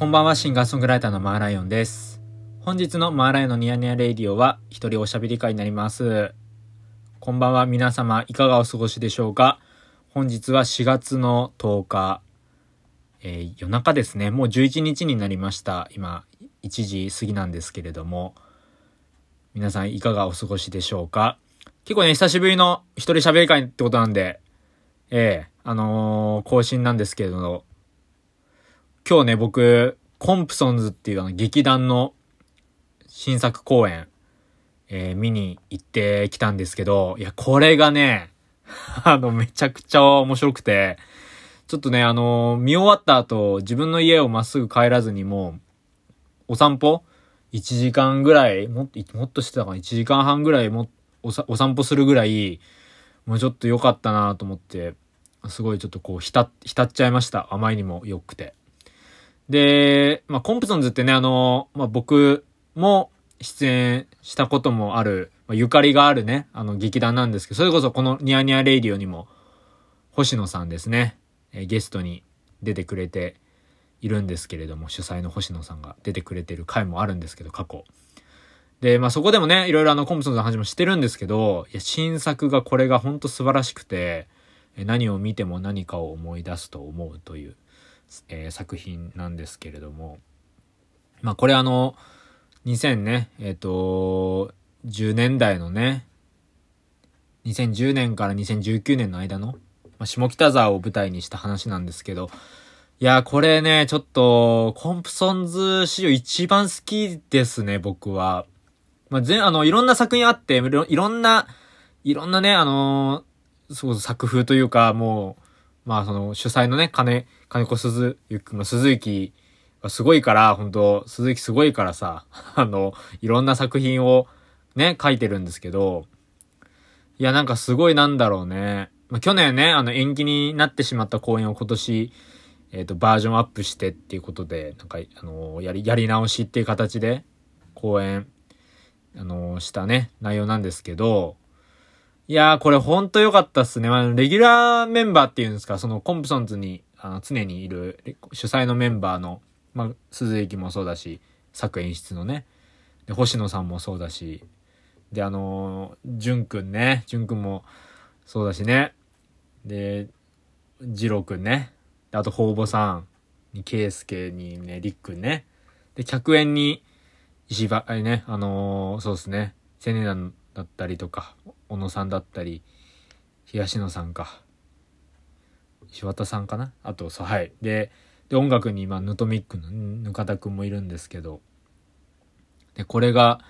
こんばんは、シンガーソングライターのマーライオンです。本日のマーライオンのニヤニヤレイディオは、一人おしゃべり会になります。こんばんは、皆様、いかがお過ごしでしょうか？本日は4月の10日、えー夜中ですね。もう11日になりました。今、1時過ぎなんですけれども、皆さんいかがお過ごしでしょうか？結構ね、久しぶりの一人喋り会ってことなんで、ええあのー更新なんですけれど、今日ね、僕、コンプソンズっていうあの劇団の新作公演、えー見に行ってきたんですけど、いや、これがね、あの、めちゃくちゃ面白くて、ちょっとね、あのー見終わった後、自分の家をまっすぐ帰らずにもう、お散歩 ?1 時間ぐらい、もっと、もっとしてたかな ?1 時間半ぐらいもおさお散歩するぐらい、もうちょっと良かったなと思って、すごいちょっとこう、浸、浸っちゃいました。あまりにも良くて。で、まあ、コンプソンズってね、あの、まあ、僕も出演したこともある、まあ、ゆかりがあるね、あの劇団なんですけど、それこそこのニヤニヤレイディオにも、星野さんですね、えーゲストに出てくれているんですけれども、主催の星野さんが出てくれてる回もあるんですけど、過去。で、まあ、そこでもね、いろいろあの、コンプソンズの話もしてるんですけど、いや、新作がこれが本当素晴らしくて、何を見ても何かを思い出すと思うという、えー作品なんですけれども、まあこれあの、2000ね、えっ、と、10年代のね、2010年から2019年の間の、まあ、下北沢を舞台にした話なんですけど、いや、これね、ちょっと、コンプソンズ史上一番好きですね、僕は。まあ、全、あの、いろんな作品あって、いろいろんな、いろんなね、あのーそう、作風というか、もう、まあ、その、主催のね、金、金子鈴雪の鈴雪がすごいから、本当鈴雪すごいからさ、あの、いろんな作品をね、書いてるんですけど、いや、なんかすごいなんだろうね。まあ、去年ね、あの、延期になってしまった公演を今年、えっ、と、バージョンアップしてっていうことで、なんか、あのやり、やり直しっていう形で、公演、あのしたね、内容なんですけど、いやー、これほんと良かったっすね。まあ、レギュラーメンバーっていうんですか、そのコンプソンズにあの常にいる主催のメンバーの、まあ、鈴木もそうだし、作演出のね、で、星野さんもそうだし、で、あのー、じゅんくんね、じゅんくんもそうだしね、で、じろうくんね、あと、ほうぼさんに、けいすけにね、りっくんね、で、客演に、石場、あれね、あのーそうですね、青年団だったりとか、小野さんだったり、東野さんか。石渡さんかな？あと、そう、はい。で、で、音楽に今、ヌトミックのぬかたくんもいるんですけど、で、これが、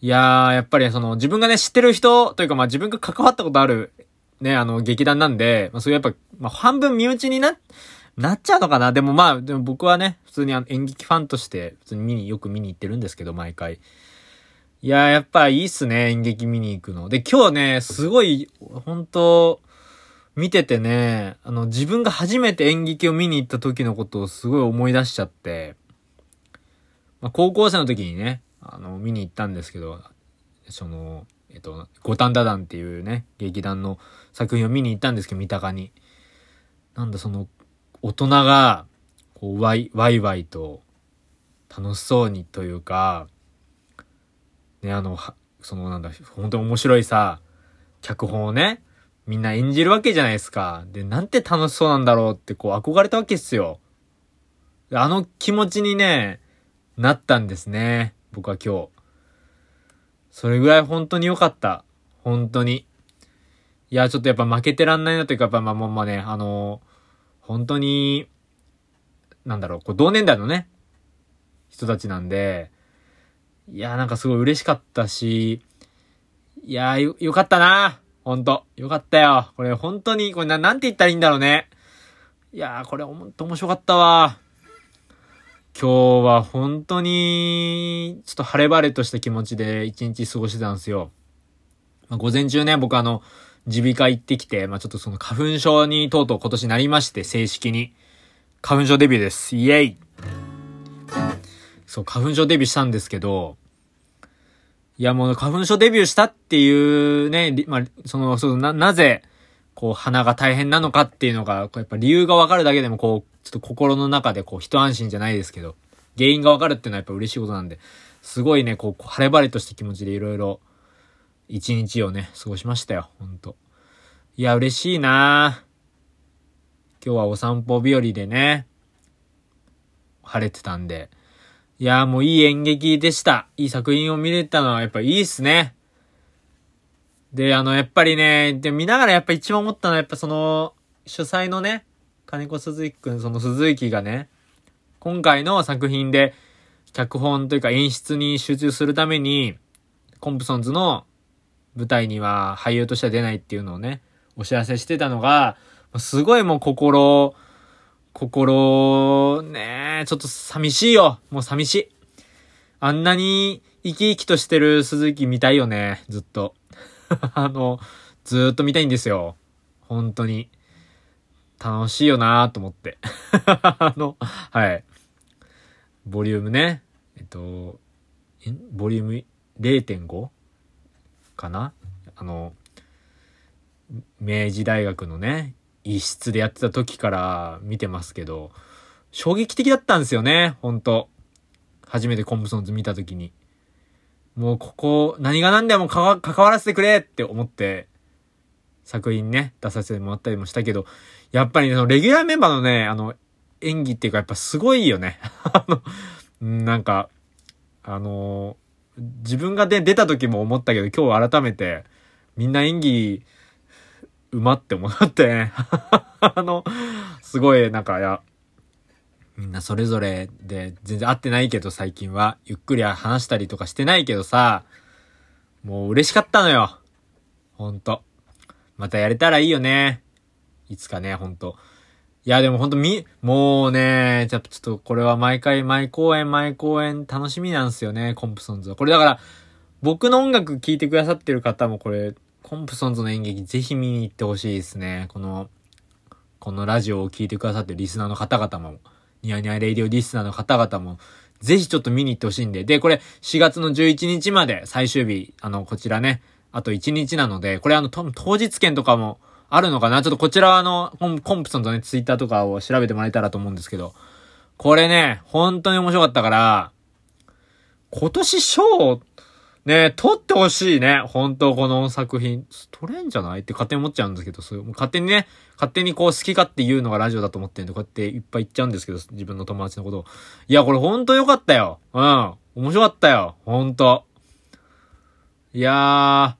いやー、やっぱりその、自分がね、知ってる人というか、まあ自分が関わったことある、ね、あの、劇団なんで、まあそういうやっぱ、まあ半分身内にな、なっちゃうのかな？でもまあ、でも僕はね、普通にあの演劇ファンとして、普通に見に、よく見に行ってるんですけど、毎回。いやー、やっぱいいっすね、演劇見に行くの。で、今日ね、すごい、本当見ててね、あの、自分が初めて演劇を見に行った時のことをすごい思い出しちゃって、まあ、高校生の時にね、あの、見に行ったんですけど、その、えっと、五反田団っていうね、劇団の作品を見に行ったんですけど、三鷹に。なんだ、その、大人が、こう、ワイ、ワイワイと、楽しそうにというか、ね、あの、そのなんだ、本当に面白いさ、脚本をね、みんな演じるわけじゃないですか。で、なんて楽しそうなんだろうってこう憧れたわけっすよ。あの気持ちにね、なったんですね。僕は今日。それぐらい本当に良かった。本当に。いや、ちょっとやっぱ負けてらんないなというか、やっぱまあまあまあね、あの本当に、なんだろう、こう同年代のね、人たちなんで、いやなんかすごい嬉しかったし、いやーよ、よかったなほんと。よかったよ。これ本当に、これな、なんて言ったらいいんだろうね。いやーこれほんと面白かったわ。今日は本当に、ちょっと晴れ晴れとした気持ちで一日過ごしてたんですよ。まあ、午前中ね、僕あの、耳鼻科行ってきて、まあ、ちょっとその花粉症にとうとう今年なりまして、正式に。花粉症デビューです。イエイそう、花粉症デビューしたんですけど、いやもう花粉症デビューしたっていうね、まあ、その、そう、な、なぜ、こう、鼻が大変なのかっていうのが、こうやっぱ理由がわかるだけでも、こう、ちょっと心の中でこう一安心じゃないですけど、原因がわかるっていうのはやっぱ嬉しいことなんで、すごいね、こう、晴れ晴れとした気持ちでいろいろ、一日をね、過ごしましたよ、ほんと。いや、嬉しいな今日はお散歩日和でね、晴れてたんで、いやもういい演劇でした。いい作品を見れたのはやっぱいいっすね。で、あの、やっぱりね、で、見ながらやっぱ一番思ったのはやっぱその、主催のね、金子鈴木くん、その鈴木がね、今回の作品で、脚本というか演出に集中するために、コンプソンズの舞台には俳優としては出ないっていうのをね、お知らせしてたのが、すごいもう心、心、ねちょっと寂しいよ。もう寂しい。あんなに生き生きとしてる鈴木見たいよね、ずっと。あの、ずっと見たいんですよ。本当に。楽しいよなと思って。あの、はい。ボリュームね。えっと、ボリューム0.5かな？あの、明治大学のね、一室でやってた時から見てますけど、衝撃的だったんですよね、ほんと。初めてコンプソンズ見た時に。もうここ、何が何でも関わらせてくれって思って、作品ね、出させてもらったりもしたけど、やっぱりね、そのレギュラーメンバーのね、あの、演技っていうかやっぱすごいよね。あの、なんか、あの自分がで出た時も思ったけど、今日改めて、みんな演技、うまって思ってね。あの、すごい、なんか、いや、みんなそれぞれで全然会ってないけど最近は、ゆっくり話したりとかしてないけどさ、もう嬉しかったのよ。ほんと。またやれたらいいよね。いつかね、ほんと。いや、でもほんとみ、もうね、ちょっとこれは毎回毎公演毎公演楽しみなんですよね、コンプソンズは。これだから、僕の音楽聴いてくださってる方もこれ、コンプソンズの演劇ぜひ見に行ってほしいですね。この、このラジオを聴いてくださってるリスナーの方々も、ニヤニヤレイディオリスナーの方々も、ぜひちょっと見に行ってほしいんで。で、これ4月の11日まで最終日、あの、こちらね、あと1日なので、これあの、当日券とかもあるのかな？ちょっとこちらあの、コンプソンとね、ツイッターとかを調べてもらえたらと思うんですけど、これね、本当に面白かったから、今年賞ね、撮ってほしいね。本当この作品。撮れんじゃない？って勝手に思っちゃうんですけど、そういう、もう勝手にね、勝手にこう好き勝手言うのがラジオだと思ってんで、こうやっていっぱい言っちゃうんですけど、自分の友達のことを。いや、これほんと良かったよ。うん。面白かったよ。ほんと。いや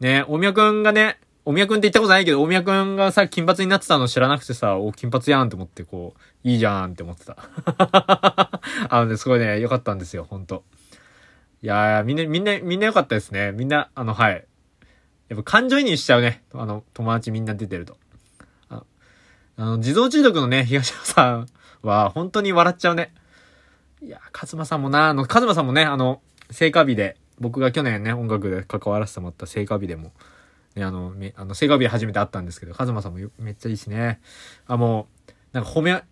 ー、ね、大宮くんがね、大宮くんって言ったことないけど、大宮くんがさ、金髪になってたの知らなくてさ、お、金髪やんって思って、こう、いいじゃんって思ってた。あのね、すごいね、良かったんですよ、ほんと。いやー、みんな、みんな、みんな良かったですね。みんな、あの、はい。やっぱ感情移入しちゃうね。あの、友達みんな出てると。あの、自動中毒のね、東野さんは、本当に笑っちゃうね。いやー、カズマさんもな、あの、カズマさんもね、あの、聖火日で、僕が去年ね、音楽で関わらせてもらった聖火日でも、ね、あの、め、あの、聖火日初めて会ったんですけど、カズマさんもめっちゃいいしね。あ、もう、なんか褒め、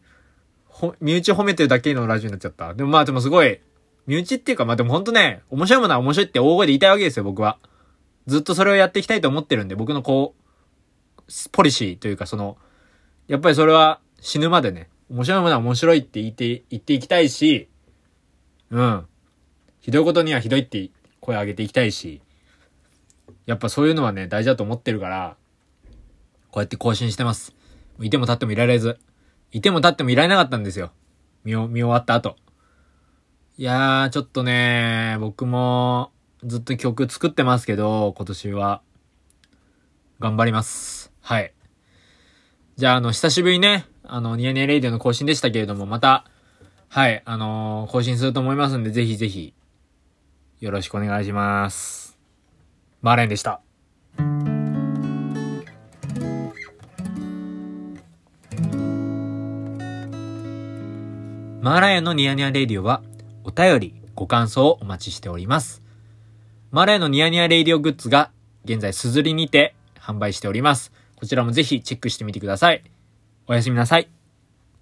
ほ、身内褒めてるだけのラジオになっちゃった。でもまあでもすごい、身内っていうか、まあ、でもほんとね、面白いものは面白いって大声で言いたいわけですよ、僕は。ずっとそれをやっていきたいと思ってるんで、僕のこう、ポリシーというか、その、やっぱりそれは死ぬまでね、面白いものは面白いって言って、言っていきたいし、うん。ひどいことにはひどいって声上げていきたいし、やっぱそういうのはね、大事だと思ってるから、こうやって更新してます。いても立ってもいられず。いても立ってもいられなかったんですよ。見見終わった後。いやー、ちょっとね、僕もずっと曲作ってますけど、今年は。頑張ります。はい。じゃあ、あの、久しぶりね、あの、ニヤニヤレイディオの更新でしたけれども、また、はい、あのー、更新すると思いますんで、ぜひぜひ、よろしくお願いします。マーライオンでした。マーライオンのニヤニヤレディオは、お便り、ご感想をお待ちしております。マレーのニヤニヤレイディオグッズが現在 SUZURIにて販売しております。こちらもぜひチェックしてみてください。おやすみなさい。